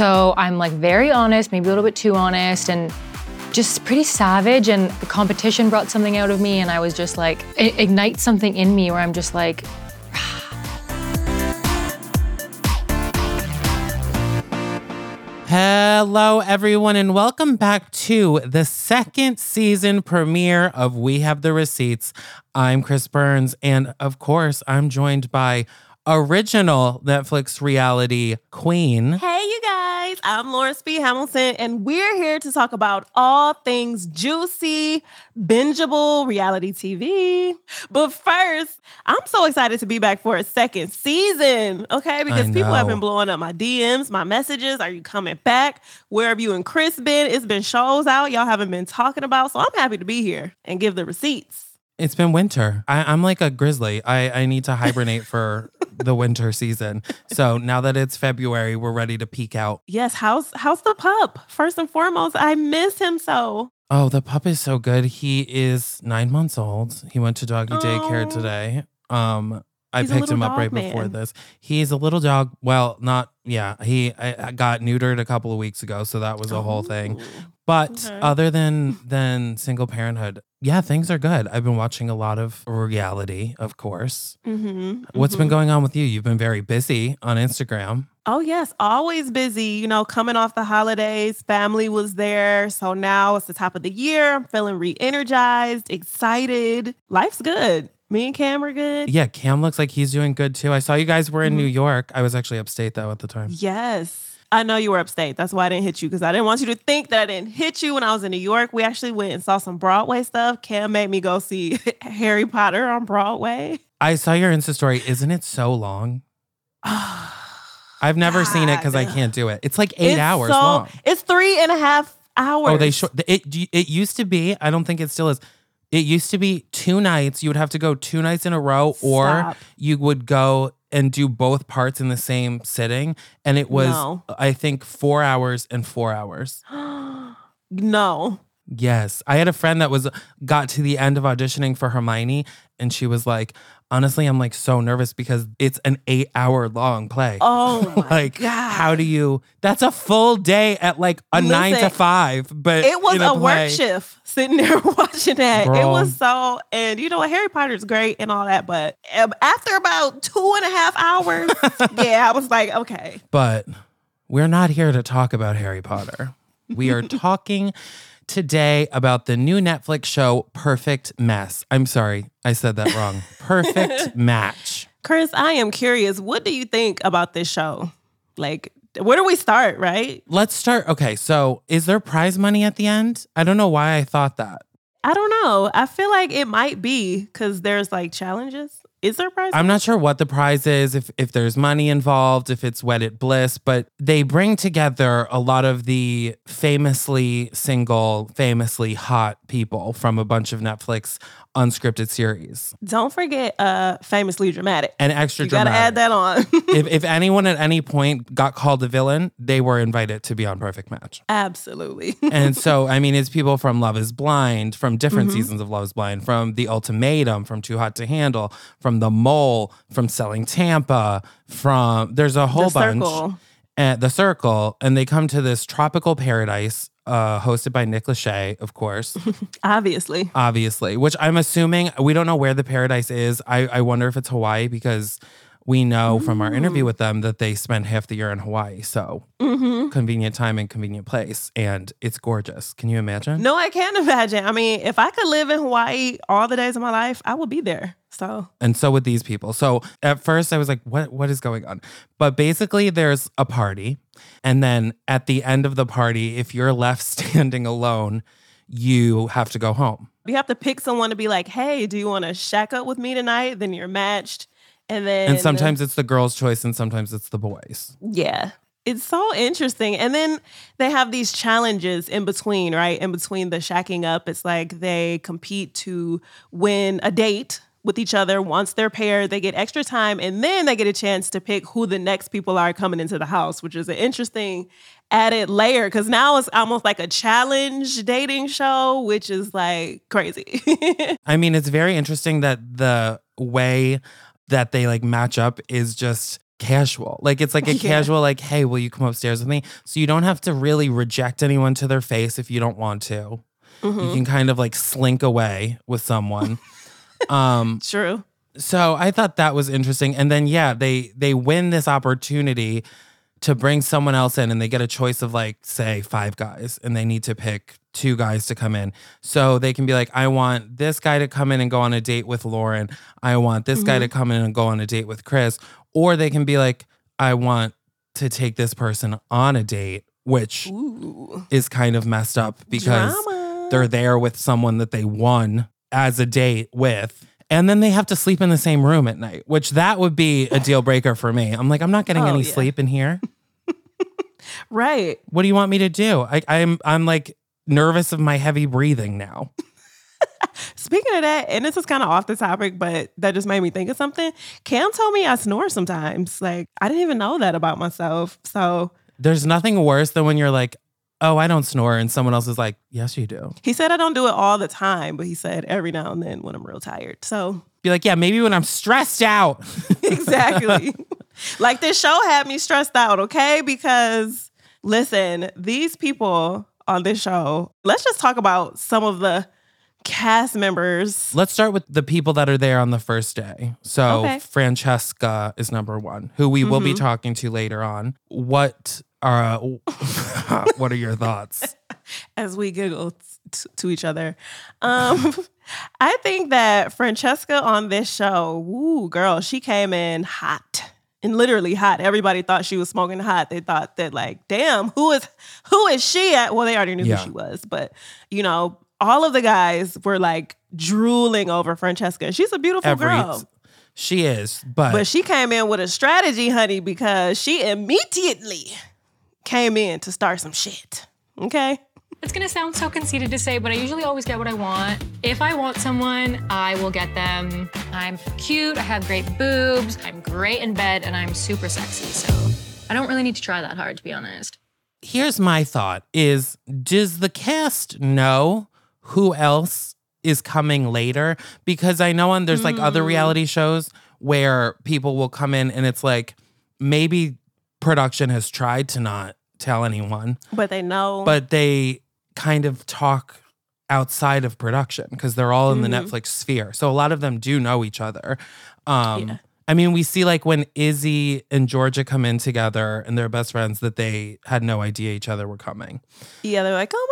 So I'm like very honest, maybe a little bit too honest, and just pretty savage. And the competition brought something out of me, and I was just like, it ignites something in me where I'm just like, Hello, everyone, and welcome back to the second season premiere of We Have the Receipts. I'm Chris Burns, and of course, I'm joined by original Netflix reality queen. Hey, you guys, I'm Lauren Speed-Hamilton, and we're here to talk about all things juicy, bingeable reality TV. But first, I'm so excited to be back for a second season, okay? Because people have been blowing up my DMs, my messages. Are you coming back? Where have you and Chris been? It's been shows out y'all haven't been talking about. So I'm happy to be here and give the receipts. It's been winter. I, I'm like a grizzly. I, I need to hibernate for the winter season. So now that it's February, we're ready to peek out. Yes, how's how's the pup? First and foremost, I miss him so. Oh, the pup is so good. He is nine months old. He went to doggy daycare Oh. today. Um, I He's picked him up right before this. He's a little dog. Well, not yeah. He I, I got neutered a couple of weeks ago, so that was a whole thing. But Okay. other than than single parenthood, yeah, things are good. I've been watching a lot of reality, of course. Mhm, What's been mhm. going on with you? You've been very busy on Instagram. Oh, yes, always busy. You know, coming off the holidays, family was there. So now it's the top of the year. I'm feeling re energized, excited. Life's good. Me and Cam are good. Yeah, Cam looks like he's doing good too. I saw you guys were in Mhm. New York. I was actually upstate though at the time. Yes. I know you were upstate. That's why I didn't hit you because I didn't want you to think that I didn't hit you when I was in New York. We actually went and saw some Broadway stuff. Cam made me go see Harry Potter on Broadway. I saw your Insta story. Isn't it so long? I've never seen it because I can't do it. It's like eight It's hours so- long. It's three and a half hours. Oh, they short. It it used to be. I don't think it still is. It used to be two nights. You would have to go two nights in a row, or Stop. you would go and do both parts in the same sitting. And it was, No. I think, four hours and four hours. no. Yes. I had a friend that was got to the end of auditioning for Hermione and she was like, honestly, I'm like so nervous because it's an eight hour long play. Oh my like God. how do you that's a full day at like a nine to five, but It was in a, work shift sitting there watching that. It was so, and you know what? Harry Potter's great and all that, but um, after about two and a half hours, yeah, I was like, okay. But we're not here to talk about Harry Potter. We are talking today about the new Netflix show Perfect Mess. I'm sorry, I said that wrong. Perfect Match. Chris, I am curious. What do you think about this show? Like, where do we start, right? Let's start. Okay, so is there prize money at the end? I don't know why I thought that. I don't know. I feel like it might be because there's like challenges. Is there a prize? I'm not sure what the prize is, if if there's money involved, if it's wedded bliss, but they bring together a lot of the famously single, famously hot people from a bunch of Netflix unscripted series Don't forget, uh, famously dramatic. and extra You got to add that on. if if anyone at any point got called a villain, they were invited to be on Perfect Match. Absolutely. and so, I mean, it's people from Love is Blind, from different Mhm. seasons of Love is Blind, from The Ultimatum, from Too Hot to Handle, from The Mole, from Selling Tampa, from there's a whole The bunch. Circle. At the Circle, and they come to this tropical paradise, uh, hosted by Nick Lachey, of course, Obviously. obviously, which I'm assuming we don't know where the paradise is. I, I wonder if it's Hawaii because we know from our interview Mm. with them that they spend half the year in Hawaii. So Mm-hmm. convenient time and convenient place. And it's gorgeous. Can you imagine? No, I can't imagine. I mean, if I could live in Hawaii all the days of my life, I would be there. So, And so would these people. So at first I was like, what what is going on? But basically there's a party. And then at the end of the party, if you're left standing alone, you have to go home. you have to pick someone to be like, hey, do you want to shack up with me tonight? Then you're matched. And then, And sometimes it's the girl's choice and sometimes it's the boys. yeah. It's so interesting. And then they have these challenges in between, right? In between the shacking up, it's like they compete to win a date with each other. Once they're paired, they get extra time and then they get a chance to pick who the next people are coming into the house, which is an interesting added layer because now it's almost like a challenge dating show, which is like crazy. I mean, it's very interesting that the way that they like match up is just casual. Like it's like a Yeah. casual, like, hey, will you come upstairs with me? So you don't have to really reject anyone to their face if you don't want to. You Mhm. can kind of like slink away with someone. um, True. so I thought that was interesting. And then yeah, they they win this opportunity to bring someone else in and they get a choice of like say five guys and they need to pick two guys to come in. So they can be like I want this guy to come in and go on a date with Lauren. I want this guy to mm-hmm. come in and go on a date with Chris or they can be like I want to take this person on a date which Ooh. is kind of messed up because Drama. they're there with someone that they won as a date with and then they have to sleep in the same room at night which that would be a deal breaker for me i'm like i'm not getting Oh, any yeah. sleep in here right. what do you want me to do I, i'm i'm like nervous of my heavy breathing now Speaking of that, and this is kind of off the topic, but that just made me think of something. Cam told me I snore sometimes. Like I didn't even know that about myself. So there's nothing worse than when you're like oh i don't snore and someone else is like yes you do he said I don't do it all the time, but he said every now and then when I'm real tired. So be like yeah maybe when i'm stressed out exactly. like this show had me stressed out, okay? Because listen, these people on this show, let's just talk about some of the cast members. let's start with the people that are there on the first day so Okay. francesca is number one who we will be Mhm. talking to later on what are what are your thoughts as we giggle t- to each other. Um, I think that Francesca on this show, woo, girl, she came in hot and literally hot. Everybody thought she was smoking hot. They thought that, like, damn, who is who is she at? Well, they already knew Yeah. who she was, but you know, all of the guys were like drooling over Francesca. She's a beautiful Every girl. she is but, But she came in with a strategy, honey, because she immediately came in to start some shit. Okay. It's gonna sound so conceited to say, but I usually always get what I want. If I want someone, I will get them. I'm cute, I have great boobs, I'm great in bed, and I'm super sexy. So I don't really need to try that hard, to be honest. here's my thought is does the cast know who else is coming later because i know on there's like other Mm. reality shows where people will come in and it's like maybe production has tried to not tell anyone But they know. but they kind of talk outside of production because they're all in the Mhm. Netflix sphere. So a lot of them do know each other. Um, Yeah. I mean, we see like when Izzy and Georgia come in together and they're best friends that they had no idea each other were coming. yeah, they're like, oh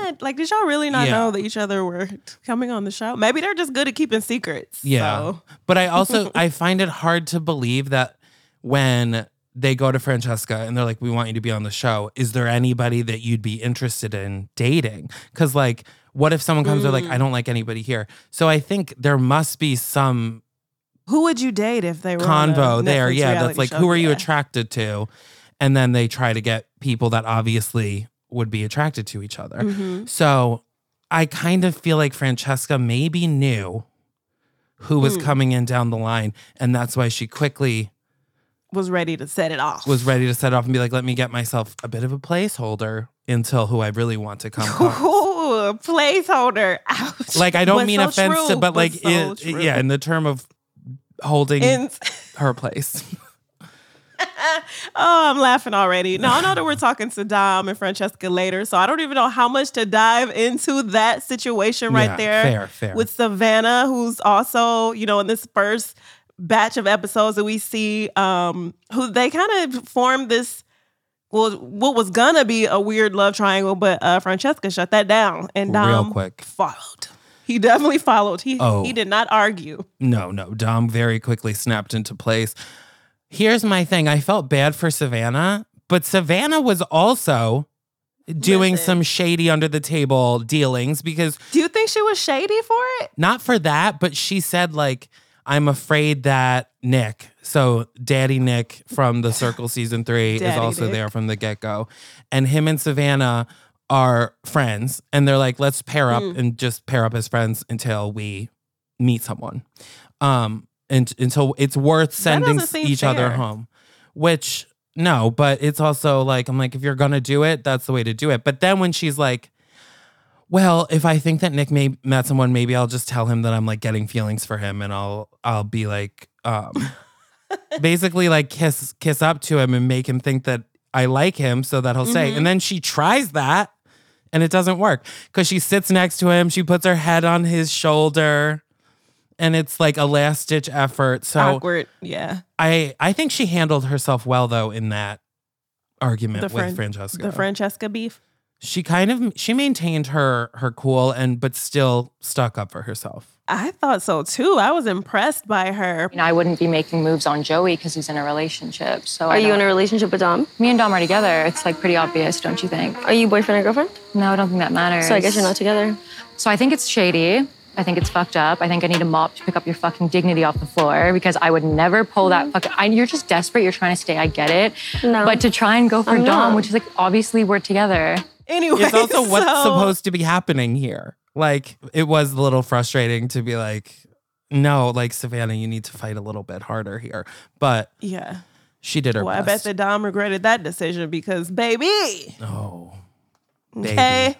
my God. Like, did y'all really not Yeah. know that each other were coming on the show? Maybe they're just good at keeping secrets. Yeah. So. But I also I find it hard to believe that when they go to Francesca and they're like, "We want you to be on the show." Is there anybody that you'd be interested in dating? Because like, what if someone comes with like, Mm. "I don't like anybody here." So I think there must be some Who would you date if they were convo there. Yeah, that's like, show? who are you attracted to? And then they try to get people that obviously would be attracted to each other. Mhm. So I kind of feel like Francesca maybe knew who was Hmm. coming in down the line. And that's why she quickly Was ready to set it off. was ready to set it off and be like, let me get myself a bit of a placeholder until who I really want to come. comes." Ooh, placeholder. Ouch. like, I don't But mean so true, but like, so it- true. yeah, in the term of holding And- her place. oh, I'm laughing already. Now I know that we're talking to Dom and Francesca later, so I don't even know how much to dive into that situation right Yeah, there Fair, fair. with Savannah, who's also, you know, in this first batch of episodes that we see, um, who they kind of formed this. Well, what was gonna be a weird love triangle, but uh, Francesca shut that down, and Dom Real quick. followed. He definitely followed. He Oh. he did not argue. No, no. Dom very quickly snapped into place. Here's my thing. I felt bad for Savannah, but Savannah was also doing Listen. some shady under the table dealings because Do you think she was shady for it? not for that, but she said like I'm afraid that Nick, so Daddy Nick from the Circle season 3 is also Nick. there from the get-go. And him and Savannah are friends and they're like let's pair up Mm. and just pair up as friends until we meet someone. Um and until it's worth sending each other home. Which no, but it's also like I'm like if you're going to do it, that's the way to do it. But then when she's like well, if I think that Nick may met someone, maybe I'll just tell him that I'm like getting feelings for him, and I'll I'll be like, um, basically like kiss kiss up to him and make him think that I like him so that he'll Mm-hmm. say. And then she tries that and it doesn't work because she sits next to him. She puts her head on his shoulder and it's like a last ditch effort. So Awkward. Yeah. I I think she handled herself well though in that argument The with Fran- Francesca. The Francesca beef. She kind of she maintained her her cool and but still stuck up for herself. I thought so too. I was impressed by her. You know, I wouldn't be making moves on Joey because he's in a relationship. So Are you in a relationship with Dom? Me and Dom are together. It's like pretty obvious, don't you think? Are you boyfriend or girlfriend? No, I don't think that matters. So I guess you're not together. So I think it's shady. I think it's fucked up. I think I need a mop to pick up your fucking dignity off the floor because I would never pull that mm-hmm. fucking. I, you're just desperate. You're trying to stay. I get it. No. But to try and go for I'm Dom, not. which is like obviously we're together. Anyway, It's also what's so- supposed to be happening here. Like it was a little frustrating to be like, no, like Savannah, you need to fight a little bit harder here. But Yeah. she did her Well, I bet best. that Dom regretted that decision because, baby, oh, baby. okay.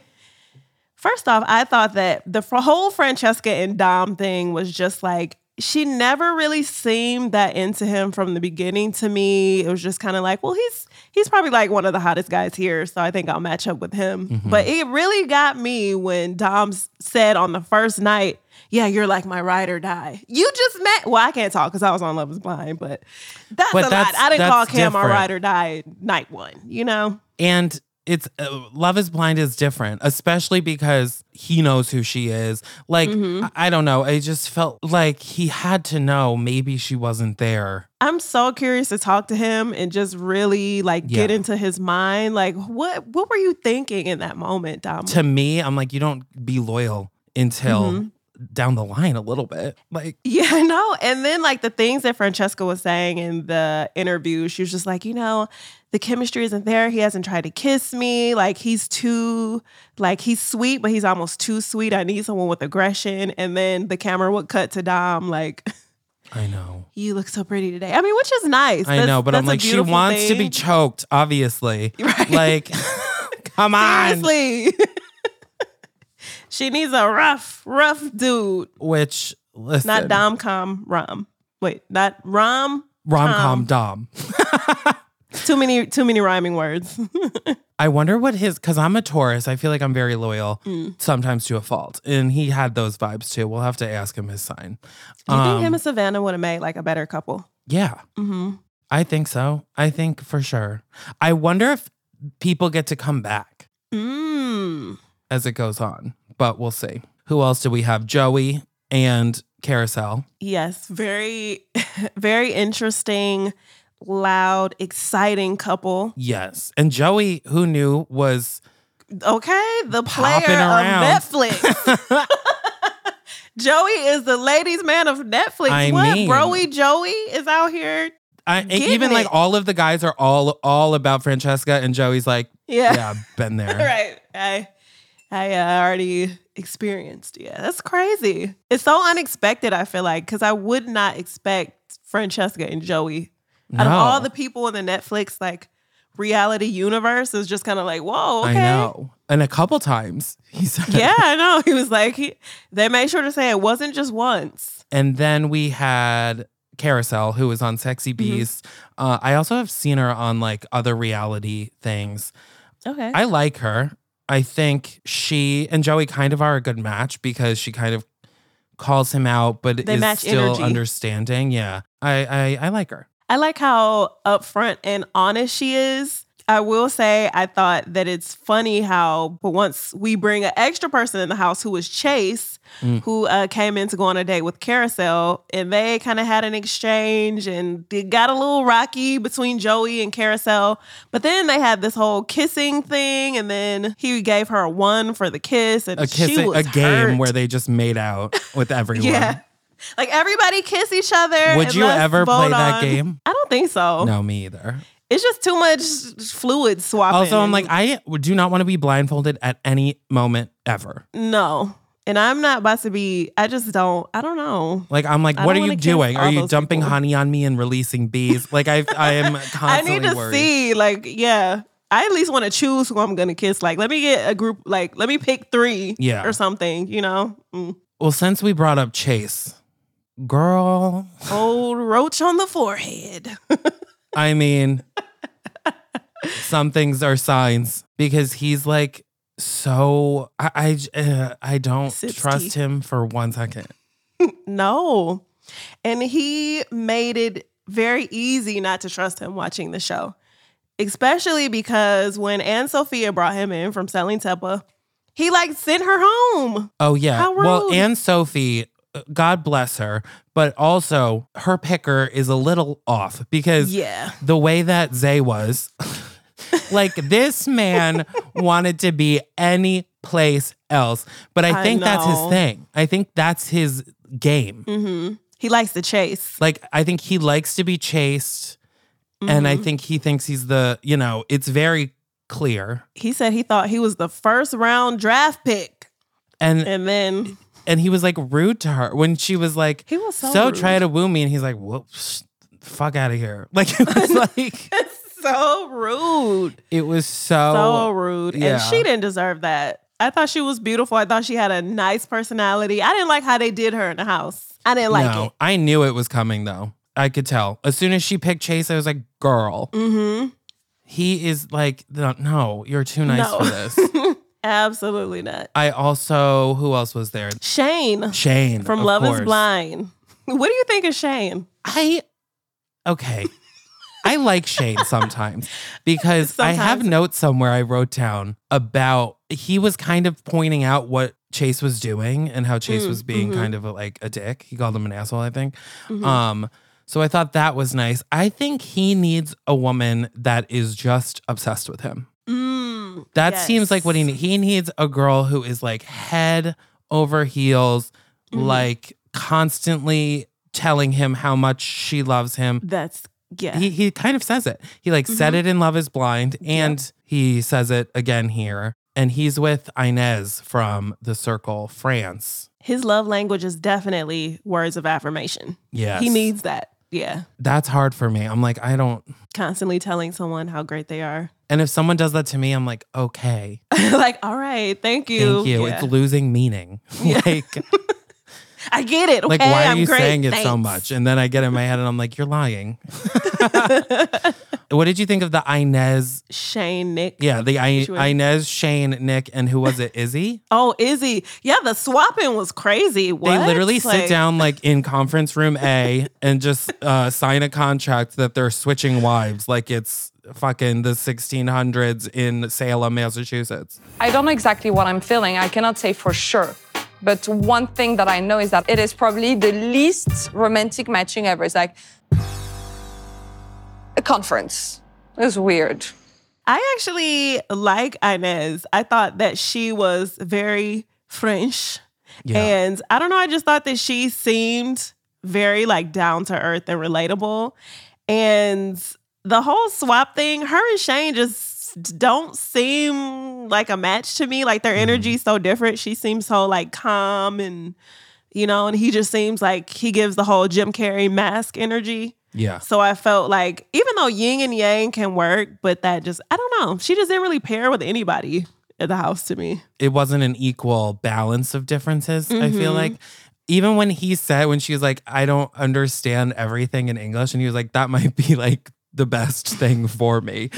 First off, I thought that the whole Francesca and Dom thing was just like, she never really seemed that into him from the beginning to me. It was just kind of like, well, he's he's probably like one of the hottest guys here, so I think I'll match up with him. Mm-hmm. But it really got me when Dom said on the first night, "Yeah, you're like my ride or die." You just met. Well, I can't talk because I was on Love Is Blind, but that's But a that's- lot. I didn't call Cam my different. ride or die night one. You know. And it's uh, Love is Blind is different, especially because he knows who she is. Like, Mm-hmm. I, I don't know. I just felt like he had to know maybe she wasn't there. I'm so curious to talk to him and just really like get into his mind. Like, what what were you thinking in that moment, Dom? To me, I'm like, you don't be loyal until Mm-hmm. Down the line a little bit. Like, Yeah, no. And then like the things that Francesca was saying in the interview, she was just like, you know, the chemistry isn't there. He hasn't tried to kiss me. Like he's too like he's sweet, but he's almost too sweet. I need someone with aggression. And then the camera would cut to Dom like I know. you look so pretty today. I mean, which is nice. I That's- know, but I'm like, she wants to be choked, obviously. Right. Like, come on. Seriously. She needs a rough, rough dude. Which, listen, Not Dom com Rom. Wait, not Rom. rom com. Dom. Too many too many rhyming words. I wonder what his because I'm a Taurus. I feel like I'm very loyal, Mm. sometimes to a fault, and he had those vibes too. We'll have to ask him his sign. Do you think Um, him and Savannah would have made like a better couple? Yeah, Mm-hmm. I think so. I think for sure. I wonder if people get to come back Mm. as it goes on, but we'll see. Who else do we have? Joey and Kariselle. Yes, very, very interesting, loud, exciting couple. Yes, and Joey, who knew was Okay, the player of Netflix. Joey is the ladies' man of Netflix. I what, mean- broy Joey is out here. I, even like all of the guys are all all about Francesca, and Joey's like, Yeah, yeah, been there. right. I, I uh, already experienced. Yeah, that's crazy. It's so unexpected. I feel like because I would not expect Francesca and Joey out of all the people in the Netflix like reality universe. Is just kind of like, whoa, okay. I know. And a couple times he said, Yeah, I know. He was like, he, they made sure to say it wasn't just once. And then we had Kariselle, who was on Sexy Mm-hmm. Beast. Uh, I also have seen her on like other reality things. Okay. I like her. I think she and Joey kind of are a good match because she kind of calls him out, but They is match still energy. understanding. Yeah, I, I I like her. I like how upfront and honest she is. I will say, I thought that it's funny how, but once we bring an extra person in the house who was Chase, Mm. who uh, came in to go on a date with Kariselle, and they kind of had an exchange and it got a little rocky between Joey and Kariselle. But then they had this whole kissing thing, and then he gave her a one for the kiss, and A was a game hurt. where they just made out with everyone. Yeah. Like everybody kiss each other. Would you ever play vote that game? I don't think so. No, me either. It's just too much fluid swapping. Also, I'm like, I do not want to be blindfolded at any moment ever. no. And I'm not about to be, I just don't, I don't know. Like I'm like, I what are you doing? Are you dumping people. honey on me and releasing bees? Like I, I am I constantly need to worried. see, like, yeah. I at least want to choose who I'm going to kiss. Like, let me get a group, like, let me pick three Yeah. or something, you know? Mm. Well, since we brought up Chase, girl. Old roach on the forehead. I mean, some things are signs because he's like so. I uh, I don't Sips trust him for one second. no. And he made it very easy not to trust him watching the show. Especially because when Anne Sophia brought him in from selling Tampa, he like sent her home. Oh yeah. Well. Anne Sophie, God bless her, but also her picker is a little off because Yeah. the way that Zay was, like this man wanted to be any place else. But I I think that's his thing. I think that's his game. hmm He likes to chase. Like I think he likes to be chased. And I Mhm. think he thinks he's the, you know, it's very clear. He said he thought he was the first round draft pick. And And then and he was like rude to her when she was like, he was so, so, try to woo me and he's like whoops fuck out of here like it was like so rude. it was so, so rude. yeah. And she didn't deserve that. I thought she was beautiful. I thought she had a nice personality. I didn't like how they did her in the house. I didn't like no it. i knew it was coming though i could tell as soon as she picked chase i was like girl Mm-hmm. he is like no, no you're too nice No. for this Absolutely not. i also who else was there Shane shane from Love course. is Blind. What do you think of Shane? i okay I like Shane sometimes because I have notes somewhere I wrote down about he was kind of pointing out what Chase was doing and how Chase Mm, was being mhm. kind of a, like a dick. He called him an asshole, I think. Mhm. Um, so I thought that was nice. I think he needs a woman that is just obsessed with him. Mm, That seems like what he needs. He needs a girl who is like head over heels, Mhm. like constantly telling him how much she loves him. That's yeah. He he kind of says it. He like said Mhm. it in Love is Blind Yep. and he says it again here. And he's with Ines from The Circle, France. His love language is definitely words of affirmation. Yeah. He needs that. Yeah. That's hard for me. I'm like, I don't Constantly telling someone how great they are. And if someone does that to me, I'm like, okay. like, all right, thank you. Thank you. Yeah. It's losing meaning. Yeah. like I get it. Okay, like why are I'm you great. saying it so much? And then I get in my head and I'm like, you're lying. what did you think of the Ines? Shane, Nick. Yeah, the I, Ines, Shane, Nick, and who was it? Izzy? Oh, Izzy. Yeah, the swapping was crazy. What? They literally sit down like in conference room A and just uh, sign a contract that they're switching wives like it's fucking the 1600s in Salem, Massachusetts. I don't know exactly what I'm feeling. I cannot say for sure. But one thing that I know is that it is probably the least romantic matching ever. It's like a conference. It's weird. I actually like Ines. I thought that she was very French. Yeah. And I don't know, I just thought that she seemed very like down to earth and relatable. And the whole swap thing, her and Shane just don't seem like a match to me. Like their energy's so different. She seems so like calm and you know, and he just seems like he gives the whole Jim Carrey mask energy. yeah. So I felt like even though yin and yang can work, but that just I don't know. She just didn't really pair with anybody at the house to me. It wasn't an equal balance of differences, I feel Mhm. like. Even when he said, when she was like, I don't understand everything in English, and he was like, that might be like the best thing for me.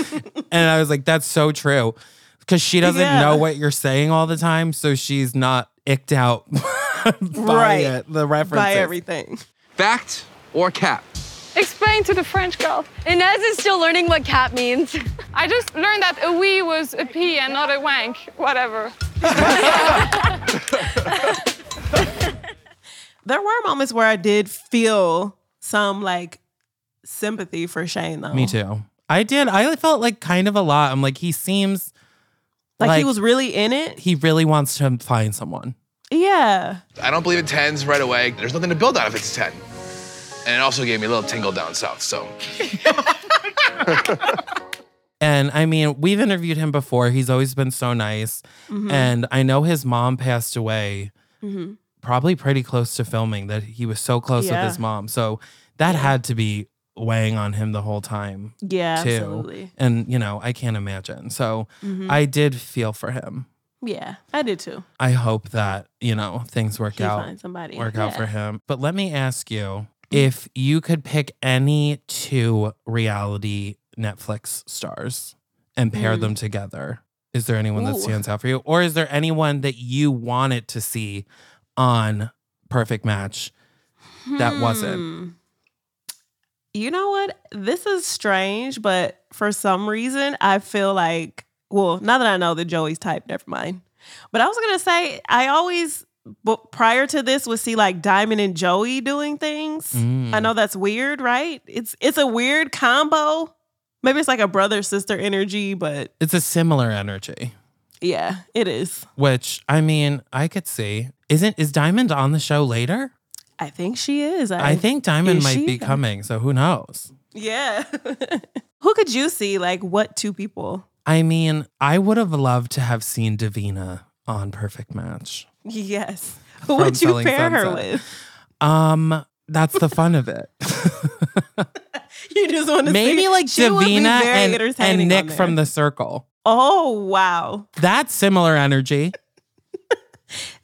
and I was like, that's so true. Because she doesn't Yeah. know what you're saying all the time. So she's not icked out by Right. it, the references. By everything. Fact or cap? Explain to the French girl. Ines is still learning what cap means. I just learned that a wee was a pee and not a wank. Whatever. There were moments where I did feel some like sympathy for Shane though. Me too. I did. I felt like kind of a lot. I'm like, he seems Like, Like- he was really in it. he really wants to find someone. Yeah. I don't believe in tens right away. There's nothing to build on if it's 10. And it also gave me a little tingle down south, so. And I mean, we've interviewed him before. He's always been so nice. Mhm. And I know his mom passed away Mhm. probably pretty close to filming that he was so close Yeah. with his mom. So that Yeah. had to be weighing on him the whole time. Yeah, too. absolutely. And, you know, I can't imagine. So Mhm. I did feel for him. Yeah, I did too. I hope that, you know, things work He out. somebody. Work out for him. But let me ask you if you could pick any two reality Netflix stars and pair Mm. them together, is there anyone that stands out for you? Or is there anyone that you wanted to see on Perfect Match that wasn't? You know what? This is strange, but for some reason, I feel like, well, now that I know that Joey's type, never mind. But I was going to say, I always, but prior to this, would see like Diamond and Joey doing things. Mm. I know that's weird, right? It's it's a weird combo. Maybe it's like a brother sister energy, but It's a similar energy, yeah, it is. which I mean, I could see. Isn't is Diamond on the show later? I think she is. I think Diamond might be coming, so who knows? Yeah. Who could you see? Like, what two people? I mean, I would have loved to have seen Davina on Perfect Match. Yes. Who would you Selling pair her with? Um, that's the fun of it. You just want to Maybe see. like Davina and, and Nick from the Circle. Oh wow, That's similar energy.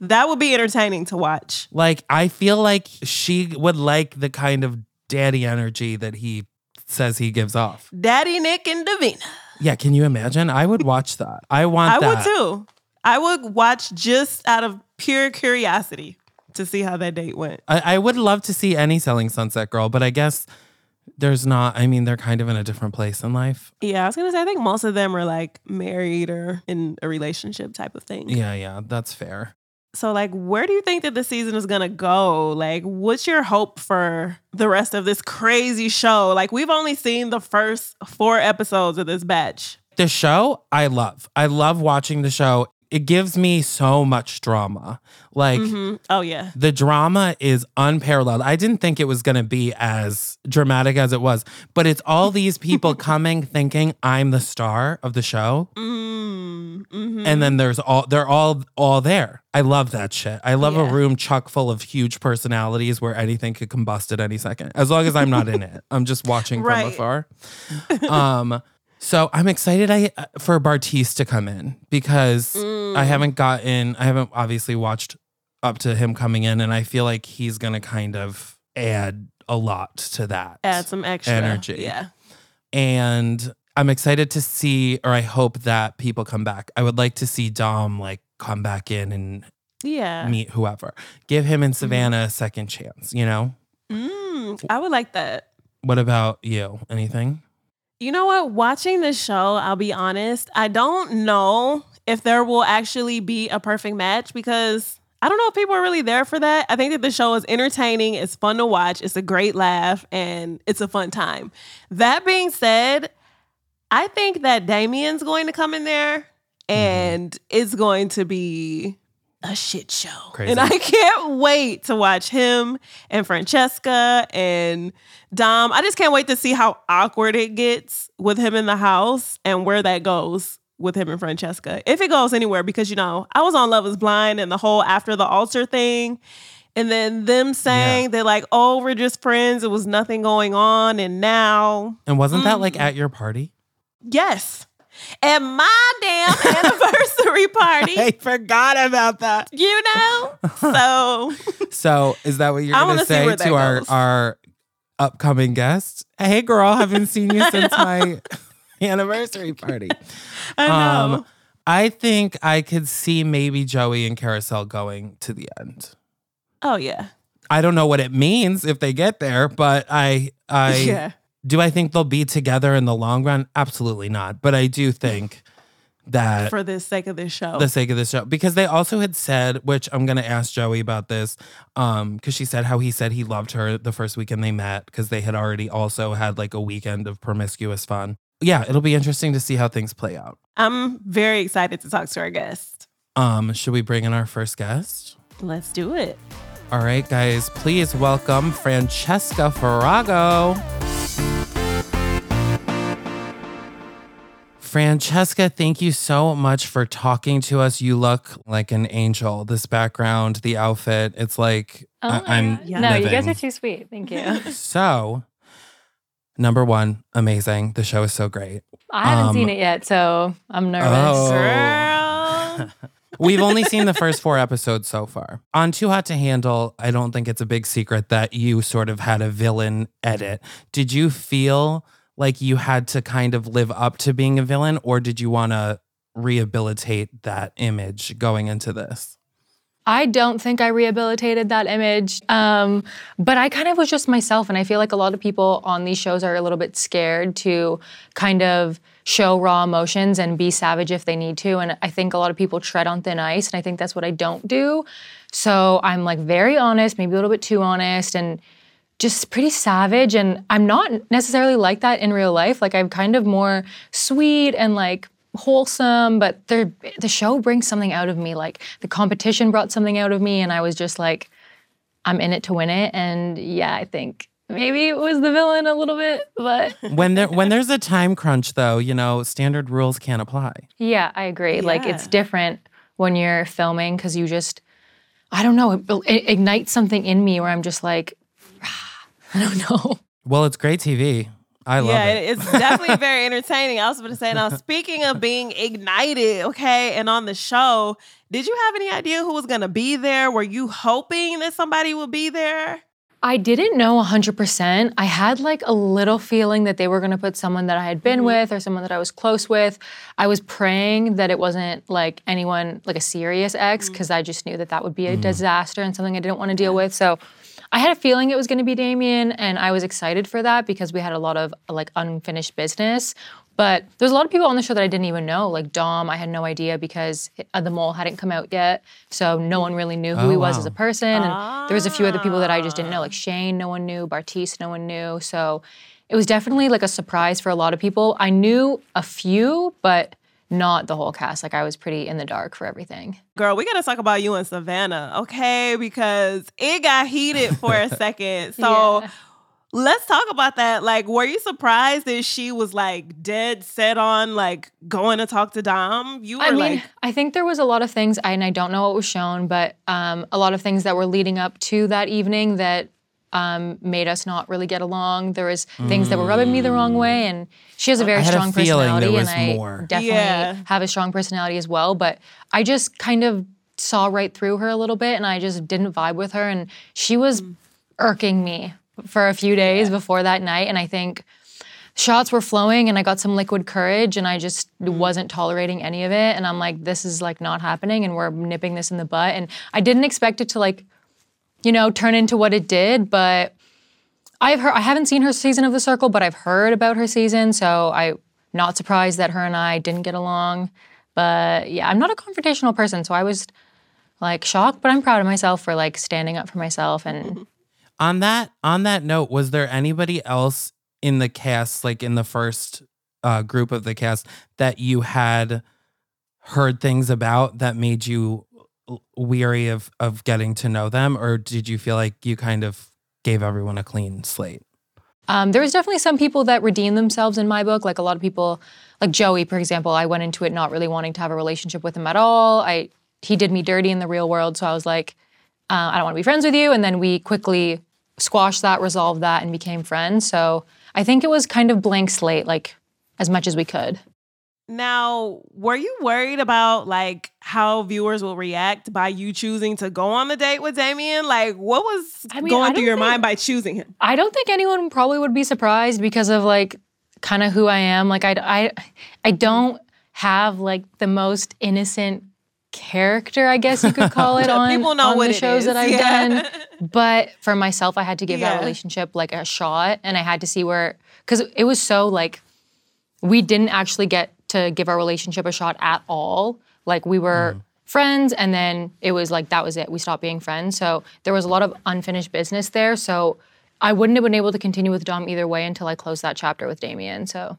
That would be entertaining to watch. Like I feel like she would like the kind of daddy energy that he says he gives off. Daddy Nick and Davina. Yeah, can you imagine? I would watch that. I want I that. would too. I would watch just out of pure curiosity to see how that date went. I, I would love to see any selling sunset girl, but I guess there's not. I mean, they're kind of in a different place in life. Yeah, I was gonna say I think most of them are like married or in a relationship type of thing. Yeah, yeah, that's fair. So like where do you think that the season is to go? Like what's your hope for the rest of this crazy show? Like we've only seen the first 4 episodes of this batch. The show, I love. I love watching the show. It gives me so much drama. Like Mhm. Oh yeah. the drama is unparalleled. I didn't think it was going to be as dramatic as it was, but it's all these people coming thinking I'm the star of the show. Mm, mhm. And then there's all they're all all there. I love that shit. I love a room chock full of huge personalities where anything could combust at any second. As long as I'm not in it. I'm just watching from afar. Um so I'm excited I for Bartise to come in because Mm. I haven't gotten I haven't obviously watched up to him coming in and I feel like he's going to kind of add a lot to that. add some extra energy. Yeah. and I'm excited to see, or I hope that people come back. I would like to see Dom like come back in and Yeah. meet whoever. Give him and Savannah a second chance, you know? Mm, I would like that. What about you? Anything? You know what? Watching this show, I'll be honest, I don't know if there will actually be a perfect match because I don't know if people are really there for that. I think that the show is entertaining, it's fun to watch, it's a great laugh, and it's a fun time. That being said, I think that Damian's going to come in there mm-hmm. and it's going to be a shit show. Crazy. And I can't wait to watch him and Francesca and Dom. I just can't wait to see how awkward it gets with him in the house and where that goes with him and Francesca. If it goes anywhere, because you know, I was on Love is Blind and the whole after the altar thing. And then them saying they're like, oh, we're just friends. It was nothing going on. And now, And wasn't that Mm. like at your party? yes. At my damn anniversary party. I forgot about that. you know? So So is that what you're going wanna say to our, goes. our upcoming guest? Hey, girl, haven't seen you since my anniversary party. I know. Um, I think I could see maybe Joey and Kariselle going to the end. oh yeah. I don't know what it means if they get there, but I I yeah. do I think they'll be together in the long run? Absolutely not. But I do think that For the sake of this show. the sake of this show because they also had said which i'm going to ask joey about this um because she said how he said he loved her the first weekend they met because they had already also had like a weekend of promiscuous fun yeah it'll be interesting to see how things play out I'm very excited to talk to our guest. um should we bring in our first guest Let's do it. all right guys please welcome francesca farago Francesca, thank you so much for talking to us. You look like an angel. This background, the outfit, it's like Oh I- I'm. God. No, you guys are too sweet. Thank you. So, number one, amazing. The show is so great. I haven't Um, seen it yet, so I'm nervous. Oh. Girl. We've only seen the first four episodes so far. On Too Hot to Handle, I don't think it's a big secret that you sort of had a villain edit. Did you feel like you had to kind of live up to being a villain, or did you want to rehabilitate that image going into this? I don't think I rehabilitated that image. Um, but I kind of was just myself. And I feel like a lot of people on these shows are a little bit scared to kind of show raw emotions and be savage if they need to. And I think a lot of people tread on thin ice. And I think that's what I don't do. So I'm like very honest, maybe a little bit too honest and just pretty savage. And I'm not necessarily like that in real life. Like I'm kind of more sweet and like wholesome, but the the show brings something out of me. Like the competition brought something out of me, and I was just like, I'm in it to win it. And yeah, I think maybe it was the villain a little bit, but When there when there's a time crunch though, you know, standard rules can't apply. yeah, I agree. Like it's different when you're filming because you just, I don't know, it, it ignites something in me where I'm just like, I don't know. Well, it's great TV. I love yeah, it. it's definitely very entertaining. I was going to say, now speaking of being ignited, okay, and on the show, did you have any idea who was going to be there? Were you hoping that somebody would be there? I didn't know 100%. I had like a little feeling that they were going to put someone that I had been mm-hmm. with or someone that I was close with. I was praying that it wasn't like anyone, like a serious ex, mm. because I just knew that that would be a mm. disaster and something I didn't want to deal with. So I had a feeling it was going to be Damian, and I was excited for that because we had a lot of like unfinished business. But there's a lot of people on the show that I didn't even know. Like Dom, I had no idea because uh, the mole hadn't come out yet, so no one really knew who Oh, he was wow. as a person. And there was a few other people that I just didn't know, like Shane, no one knew, Bartise, no one knew. So it was definitely like a surprise for a lot of people. I knew a few, but not the whole cast. Like I was pretty in the dark for everything. Girl, we got to talk about you and Savannah, okay? Because it got heated for a second. So Yeah. let's talk about that. Like, were you surprised that she was like dead set on like going to talk to Dom? You were I mean, like, I think there was a lot of things, and I don't know what was shown, but um, a lot of things that were leading up to that evening that um, made us not really get along. There was things that were rubbing me the wrong way, and she has a very I had a strong feeling there personality, was and I more. definitely Yeah. have a strong personality as well. But I just kind of saw right through her a little bit, and I just didn't vibe with her, and she was irking me for a few days before that night, and I think shots were flowing and I got some liquid courage and I just wasn't tolerating any of it. And I'm like, this is like not happening and we're nipping this in the butt. And I didn't expect it to like, you know, turn into what it did, but I've heard I haven't seen her season of The Circle, but I've heard about her season. So I'm not surprised that her and I didn't get along. But yeah, I'm not a confrontational person, so I was like shocked, but I'm proud of myself for like standing up for myself and On that on that note, was there anybody else in the cast, like in the first uh, group of the cast, that you had heard things about that made you weary of of getting to know them, or did you feel like you kind of gave everyone a clean slate? Um, there was definitely some people that redeemed themselves in my book. Like a lot of people, like Joey, for example, I went into it not really wanting to have a relationship with him at all. I he did me dirty in the real world, so I was like, uh, I don't want to be friends with you. And then we quickly squashed that, resolved that, and became friends. So I think it was kind of blank slate, like as much as we could. Now, were you worried about like how viewers will react by you choosing to go on the date with Damian? Like, what was I mean, going through your think- mind by choosing him? I don't think anyone probably would be surprised because of like kind of who I am. Like I, I, I don't have like the most innocent character, I guess you could call it on, People know on what the shows that I've yeah. done. But for myself, I had to give Yeah. that relationship like a shot, and I had to see where because it was so like we didn't actually get to give our relationship a shot at all. Like we were friends, and then it was like that was it. We stopped being friends. So there was a lot of unfinished business there. So I wouldn't have been able to continue with Dom either way until I closed that chapter with Damian. So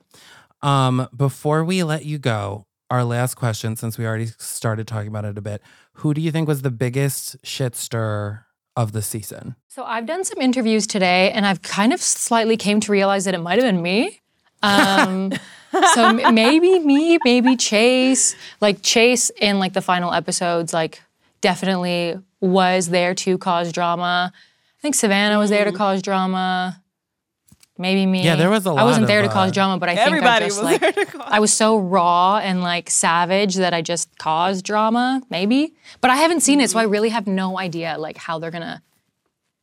Um, before we let you go, our last question, since we already started talking about it a bit, who do you think was the biggest shit stir of the season? So I've done some interviews today, and I've kind of slightly came to realize that it might have been me. Um, so m- maybe me, maybe Chase. Like Chase in like the final episodes, like definitely was there to cause drama. I think Savannah was there to cause drama. maybe me. Yeah, there was a I lot I wasn't of, there to uh, cause drama, but I think Everybody I just was like there to cause I was so raw and like savage that I just caused drama, maybe. But I haven't seen it, so I Mm-hmm. really have no idea like how they're gonna.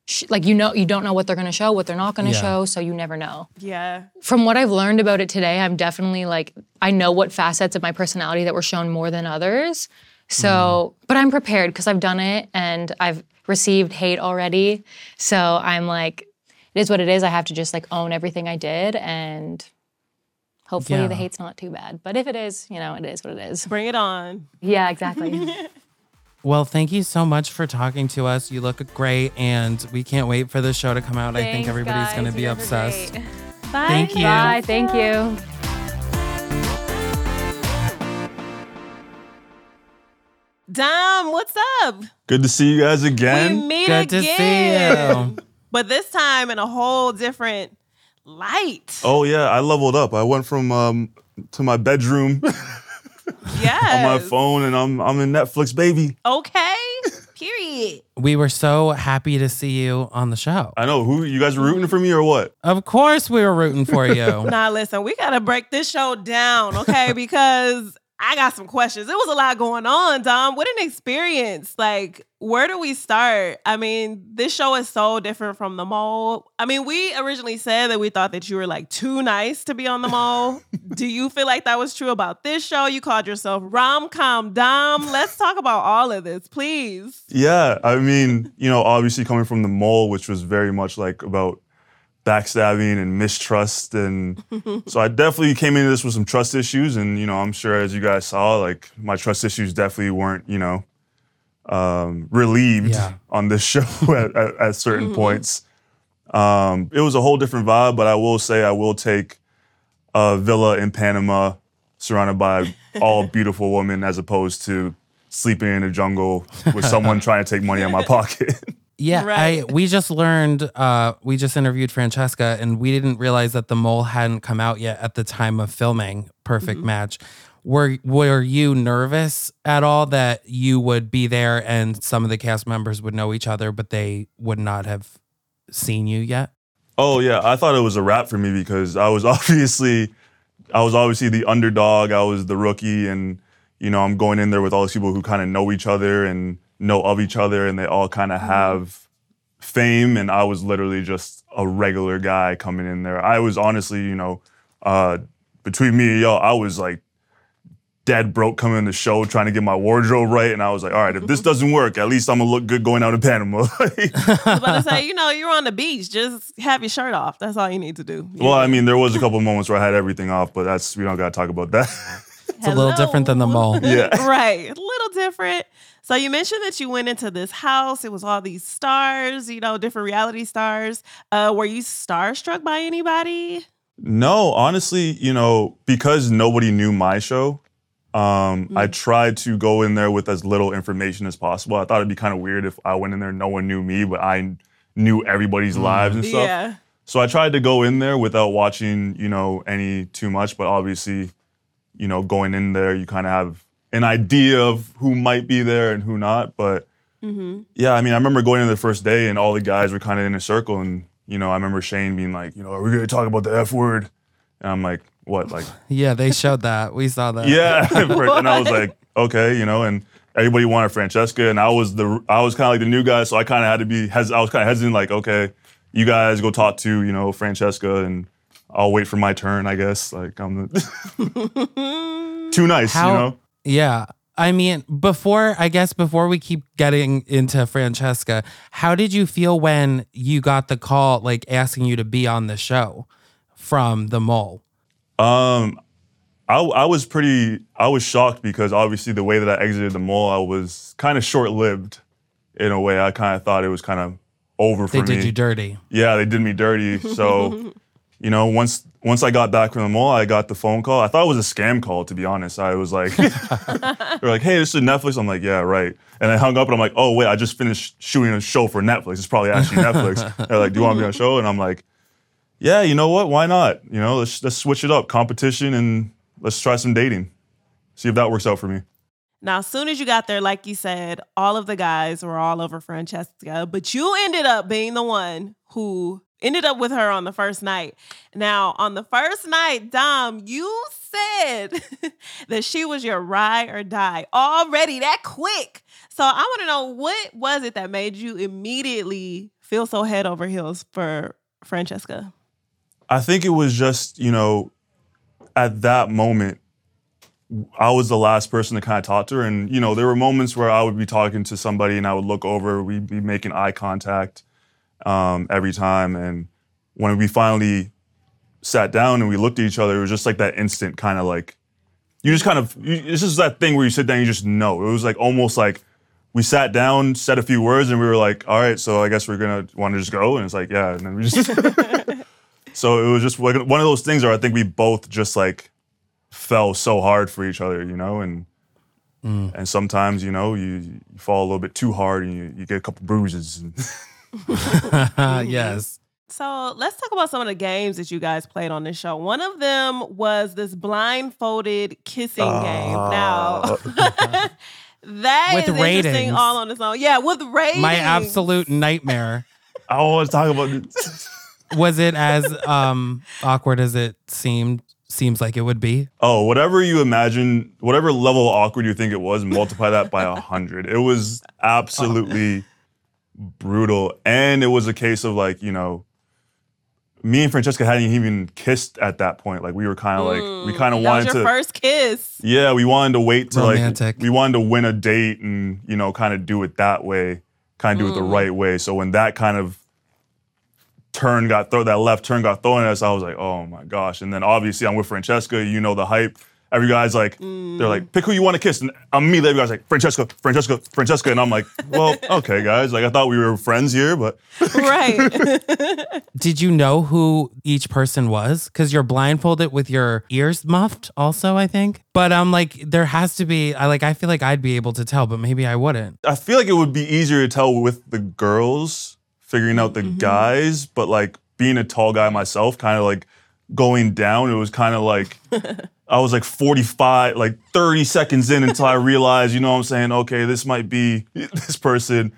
Sh- like you know, you don't know what they're gonna show, what they're not gonna Yeah. show, so you never know. Yeah. From what I've learned about it today, I'm definitely like I know what facets of my personality that were shown more than others. So, mm. but I'm prepared because I've done it and I've received hate already. So I'm like, it is what it is. I have to just like own everything I did and hopefully Yeah. the hate's not too bad. But if it is, you know, it is what it is. Bring it on. Yeah, exactly. Well, thank you so much for talking to us. You look great, and we can't wait for the show to come out. I think everybody's going to be You guys are obsessed. great. Thank you. Bye. Thank you. Dom, what's up? Good to see you guys We again. meet Good to see you. But this time in a whole different light. Oh yeah, I leveled up. I went from um to my bedroom yes. on my phone, and I'm I'm in Netflix, baby. Okay. Period. We were so happy to see you on the show. I know who you guys were rooting for me or what? Of course, we were rooting for you. Now listen, we gotta break this show down, okay? because I got some questions. It was a lot going on, Dom. What an experience. Like, where do we start? I mean, this show is so different from the mole. I mean, we originally said that we thought that you were like too nice to be on the mole. do you feel like that was true about this show? You called yourself rom com Dom. Let's talk about all of this, please. Yeah, I mean, you know, obviously coming from the mole, which was very much like about backstabbing and mistrust, and so I definitely came into this with some trust issues, and you know, I'm sure as you guys saw, like my trust issues definitely weren't, you know, um, relieved Yeah. on this show at, at, at certain points. Um, it was a whole different vibe, but I will say I will take a villa in Panama surrounded by all beautiful women as opposed to sleeping in a jungle with someone trying to take money out of my pocket. Yeah, Right. I we just learned uh we just interviewed Francesca and we didn't realize that the mole hadn't come out yet at the time of filming Perfect Mm-hmm. Match. Were were you nervous at all that you would be there and some of the cast members would know each other but they would not have seen you yet? oh yeah, I thought it was a wrap for me because I was obviously I was obviously the underdog, I was the rookie and you know, I'm going in there with all these people who kind of know each other and know of each other and they all kind of have fame and I was literally just a regular guy coming in there. I was honestly, you know, uh, between me and y'all, I was like dead broke coming in the show trying to get my wardrobe right. And I was like, all right, if this doesn't work, at least I'm gonna look good going out in Panama. I was about to say, you know, you're on the beach. Just have your shirt off. That's all you need to do. well, I mean, there was a couple moments where I had everything off, but that's we don't gotta talk about that. It's a little different than the mole. Yeah. right. A little different. So you mentioned that you went into this house. It was all these stars, you know, different reality stars. Uh, were you starstruck by anybody? no, honestly, you know, because nobody knew my show, um, I tried to go in there with as little information as possible. I thought it'd be kind of weird if I went in there, no one knew me, but I knew everybody's lives and stuff. Yeah. So I tried to go in there without watching, you know, any too much, but obviously, you know, going in there, you kind of have an idea of who might be there and who not. But mm-hmm. yeah, I mean, I remember going in the first day and all the guys were kind of in a circle, and you know, I remember Shane being like, you know, are we gonna talk about the F word? And I'm like, what? Like, Yeah, they showed that. We saw that. yeah. and I was like, okay, you know, and everybody wanted Francesca, and I was the I was kind of like the new guy, so I kind of had to be. Hes- I was kind of hesitant, like, okay, you guys go talk to you know Francesca, and I'll wait for my turn. I guess like I'm the too nice, How you know. Yeah. I mean, before I guess before we keep getting into Francesca, how did you feel when you got the call like asking you to be on the show from the mole? Um, I, I was pretty, I was shocked because obviously the way that I exited the mole, I was kind of short lived in a way. I kind of thought it was kind of over for They me. did you dirty. yeah, they did me dirty. So, you know, once once I got back from the mole, I got the phone call. I thought it was a scam call, to be honest. I was like, they're like, hey, this is Netflix. I'm like, yeah, right. And I hung up and I'm like, oh, wait, I just finished shooting a show for Netflix. It's probably actually Netflix. They're like, do you want to be on a show? And I'm like, yeah, you know what? Why not? You know, let's let's switch it up, competition, and let's try some dating. See if that works out for me. Now, as soon as you got there, like you said, all of the guys were all over Francesca, but you ended up being the one who ended up with her on the first night. Now, on the first night, Dom, you said that she was your ride or die already that quick. So I want to know what was it that made you immediately feel so head over heels for Francesca? I think it was just, you know, at that moment, I was the last person to kind of talk to her. And, you know, there were moments where I would be talking to somebody and I would look over, we'd be making eye contact um, every time. And when we finally sat down and we looked at each other, it was just like that instant kind of like, you just kind of, you, it's just that thing where you sit down and you just know. It was like almost like we sat down, said a few words, and we were like, all right, so I guess we're gonna want to just go. And it's like, yeah. And then we just, so it was just like one of those things where I think we both just like fell so hard for each other, you know, and and sometimes you know you, you fall a little bit too hard and you, you get a couple bruises. And yes. So let's talk about some of the games that you guys played on this show. One of them was this blindfolded kissing game. Now, that With is interesting all on its own. Yeah, with ratings. My absolute nightmare. I don't want to talk about it. Was it as um awkward as it seemed seems like it would be? Oh, whatever you imagine, whatever level of awkward you think it was, multiply that by a hundred. It was absolutely brutal, and it was a case of like you know, me and Francesca hadn't even kissed at that point. Like we were kind of like we kind of Mm, That was wanted your to. first kiss. Yeah, we wanted to wait to Romantic. like we wanted to win a date and you know kind of do it that way, kind of do it the right way. So when that kind of turn got thrown, that left turn got thrown at us, I was like, oh my gosh. And then obviously I'm with Francesca. You know the hype. Every guy's like, they're like, pick who you want to kiss, and I'm immediately every guy's like, Francesca, Francesca, Francesca, and I'm like, well, okay, guys. Like I thought we were friends here, but right. Did you know who each person was? Because you're blindfolded with your ears muffed, also, I think. But I'm like, there has to be. I like. I feel like I'd be able to tell, but maybe I wouldn't. I feel like it would be easier to tell with the girls figuring out the Mm-hmm. guys, but like being a tall guy myself, kind of like going down, it was kind of like I was like 45, like 30 seconds in until I realized, you know what I'm saying? Okay, this might be this person.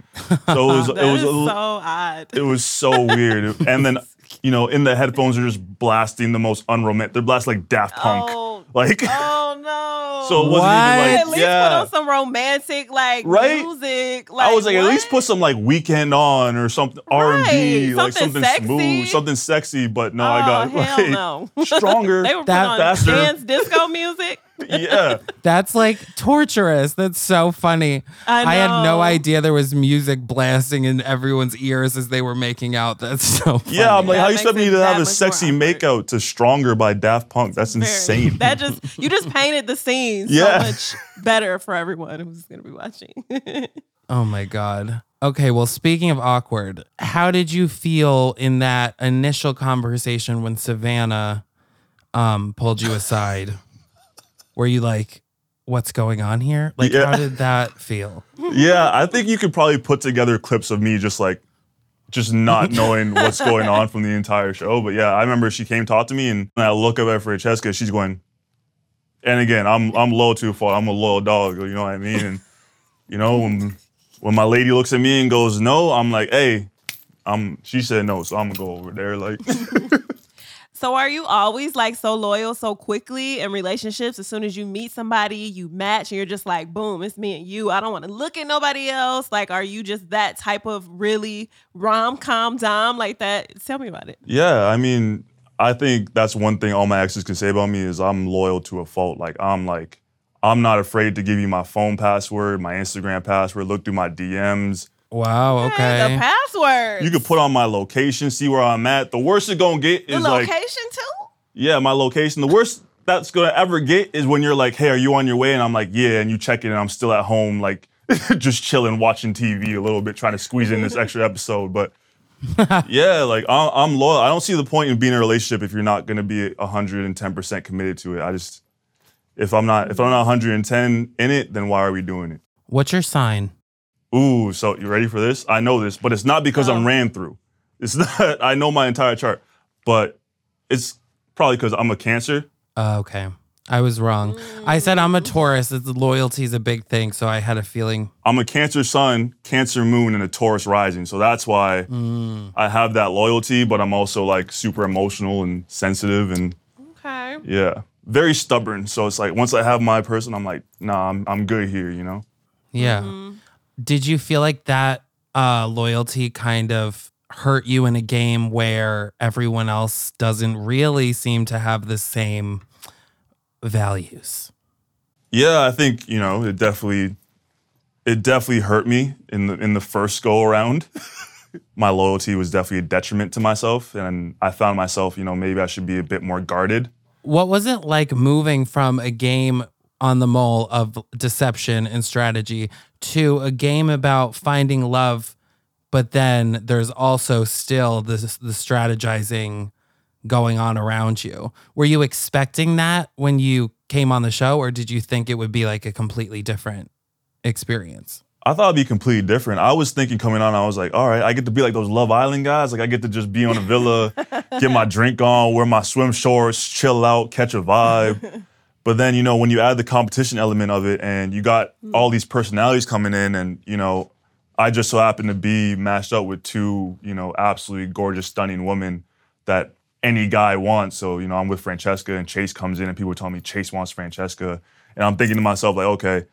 So it was it was a so odd. it was so weird. And then you know, in the headphones are just blasting the most unromantic. They're blasting like Daft Punk. Oh, like oh no. so it wasn't What? even at like least yeah. put on some romantic like Right? music. Like, I was like, at least put some like Weeknd on or something R and B, Right, like something something smooth, something sexy. But no, Oh, I got oh, hell like no. stronger. They were That- putting on faster. dance disco music. Yeah, That's like torturous. That's so funny. I had no idea there was music blasting in everyone's ears as they were making out. That's so funny. yeah. I'm like, That how you makes expect me to have a sexy awkward. makeout to "Stronger" by Daft Punk? That's Very- insane. That just you just painted the scene Yeah. so much better for everyone who's gonna be watching. Oh my God. Okay, well, speaking of awkward, how did you feel in that initial conversation when Savannah um, pulled you aside? Were you like, what's going on here? Like, Yeah. how did that feel? yeah, I think you could probably put together clips of me just like. Just not knowing what's going on from the entire show. But yeah, I remember she came talk to me and I look up at Francesca, she's going, and again, I'm I'm loyal to a fault. I'm a loyal dog, you know what I mean? And you know, when when my lady looks at me and goes no, I'm like, hey, I'm she said no, so I'm gonna go over there. Like so are you always like so loyal so quickly in relationships? As soon as you meet somebody, you match and you're just like, boom, it's me and you. I don't want to look at nobody else. Like, are you just that type of really rom com dom like that? Tell me about it. Yeah, I mean, I think that's one thing all my exes can say about me is I'm loyal to a fault. Like I'm like, I'm not afraid to give you my phone password, my Instagram password, look through my DMs. Wow, Hey, okay. the password. You could put on my location, see where I'm at. The worst it's gonna get the is like, location too. yeah, my location. The worst that's gonna ever get is when you're like, hey, are you on your way? And I'm like, yeah, and you check it and I'm still at home, like just chilling, watching TV a little bit, trying to squeeze in this extra episode. But yeah, like I'm, I'm loyal. I don't see the point in being in a relationship if you're not gonna be 110% committed to it. I just if I'm not if I'm not 110 in it, then why are we doing it? What's your sign? Ooh, so you ready for this? I know this, but it's not because I'm ran through. It's not. I know my entire chart, but it's probably because I'm a Cancer. Uh, okay. I was wrong. I said I'm a Taurus. It's, loyalty is a big thing, so I had a feeling. I'm a Cancer Sun, Cancer Moon, and a Taurus rising. So that's why I have that loyalty, but I'm also like super emotional and sensitive and Okay. yeah, very stubborn. So it's like once I have my person, I'm like, nah, I'm I'm good here, you know. Yeah. Did you feel like that uh, loyalty kind of hurt you in a game where everyone else doesn't really seem to have the same values? Yeah, I think you know it definitely it definitely hurt me in the in the first go around. my loyalty was definitely a detriment to myself, and I found myself, you know, maybe I should be a bit more guarded. What was it like moving from a game on the mole of deception and strategy to a game about finding love, but then there's also still this the strategizing going on around you. Were you expecting that when you came on the show, or did you think it would be like a completely different experience? I thought it'd be completely different. I was thinking coming on, I was like, all right, I get to be like those Love Island guys. Like I get to just be on a villa, get my drink on, wear my swim shorts, chill out, catch a vibe. But then, you know, when you add the competition element of it and you got hmm. all these personalities coming in and, you know, I just so happen to be matched up with two, you know, absolutely gorgeous, stunning women that any guy wants. So, you know, I'm with Francesca and Chase comes in and people tell me Chase wants Francesca. And I'm thinking to myself, like, okay,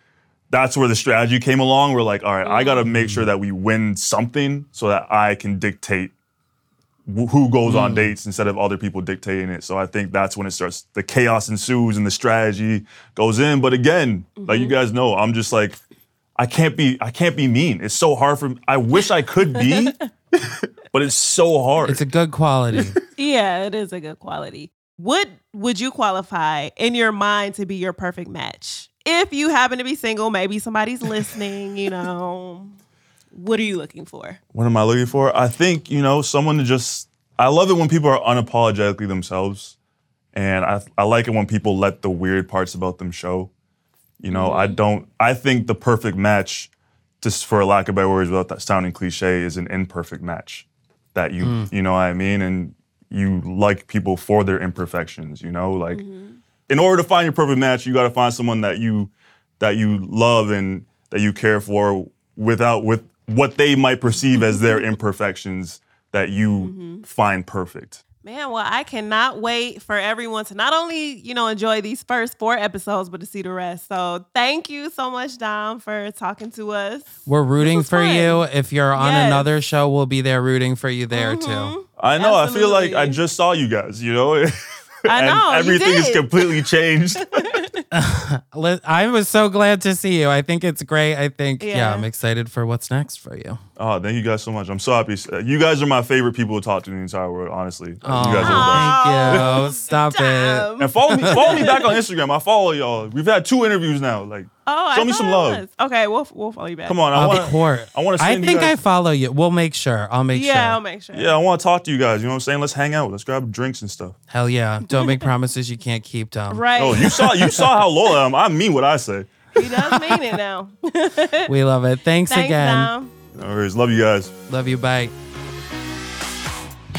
that's where the strategy came along. We're like, all right, I hmm. got to make sure that we win something so that I can dictate who goes on mm. dates instead of other people dictating it. So I think that's when it starts. The chaos ensues and the strategy goes in. But again, like you mm-hmm. guys know, I'm just like, I can't be, I can't be mean. It's so hard for me. I wish I could be, but it's so hard. It's a good quality. Yeah, it is a good quality. What would you qualify in your mind to be your perfect match? If you happen to be single, maybe somebody's listening, you know. What are you looking for? What am I looking for? I think, you know, someone to just, I love it when people are unapologetically themselves. And I, I like it when people let the weird parts about them show. You know, I mm-hmm. don't, I think the perfect match, just for lack of better words, without that sounding cliche, is an imperfect match. That you, mm. you know what I mean? And you like people for their imperfections, you know? Like, mm-hmm. in order to find your perfect match, you got to find someone that you, that you love and that you care for without, with what they might perceive as their imperfections that you mm-hmm. find perfect. Man, well, I cannot wait for everyone to not only, you know, enjoy these first four episodes, but to see the rest. So thank you so much, Dom, for talking to us. We're rooting for fun. you. If you're on Yes. another show, we'll be there rooting for you there too. Mm-hmm. I know. I feel like I just saw you guys. You know, I and know, you everything is completely changed. Li- I was so glad to see you. I think it's great. I think, yeah, Yeah. I'm excited for what's next for you. oh, thank you guys so much. I'm so happy. You guys are my favorite people to talk to in the entire world. Honestly, you guys are the best. Thank you. Oh, Stop it. And follow me, follow me back on Instagram. I follow y'all. We've had two interviews now. Like, Oh, I Show me some love. Okay, we'll we'll follow you back. come on, I Of want. course. I want to. I send you think I follow you. We'll make sure. I'll make Yeah, sure. I'll make sure. Yeah, I want to talk to you guys. You know what I'm saying? Let's hang out. Let's grab drinks and stuff. Hell yeah. Don't make promises you can't keep, Dom. Right. Oh, you saw you saw how loyal I am. I mean what I say. he does mean it now. We love it. Thanks, Thanks, again. Dom. No worries. Love you guys. Love you. Bye.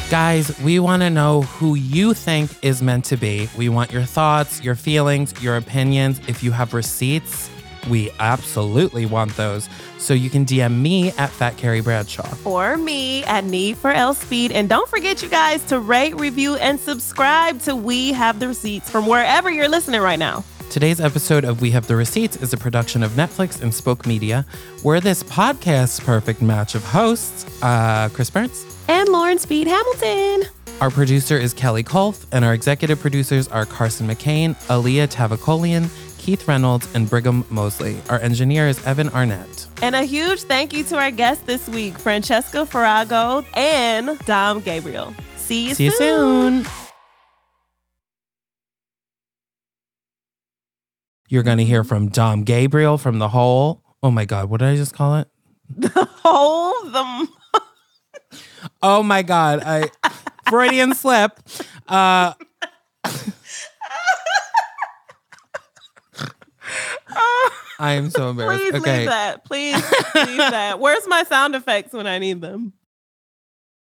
Guys, we want to know who you think is meant to be. We want your thoughts, your feelings, your opinions. If you have receipts, we absolutely want those. So you can DM me at Fat Carrie Bradshaw. Or me at Need for L Speed. And don't forget, you guys, to rate, review, and subscribe to We Have the Receipts from wherever you're listening right now. Today's episode of We Have the Receipts is a production of Netflix and Spoke Media. We're this podcast's perfect match of hosts, uh, Chris Burns. And Lauren Speed Hamilton. Our producer is Kelly Kolf, and our executive producers are Carson McCain, Aaliyah Tavakolian, Keith Reynolds, and Brigham Mosley. Our engineer is Evan Arnett. And a huge thank you to our guests this week, Francesca Farago and Dom Gabriel. See you See you soon. You're going to hear from Dom Gabriel from The Hole. Oh my God, what did I just call it? The Hole? The. Oh my God, I Freudian slip. Uh, I am so embarrassed. Please okay. leave that. Please leave that. Where's my sound effects when I need them?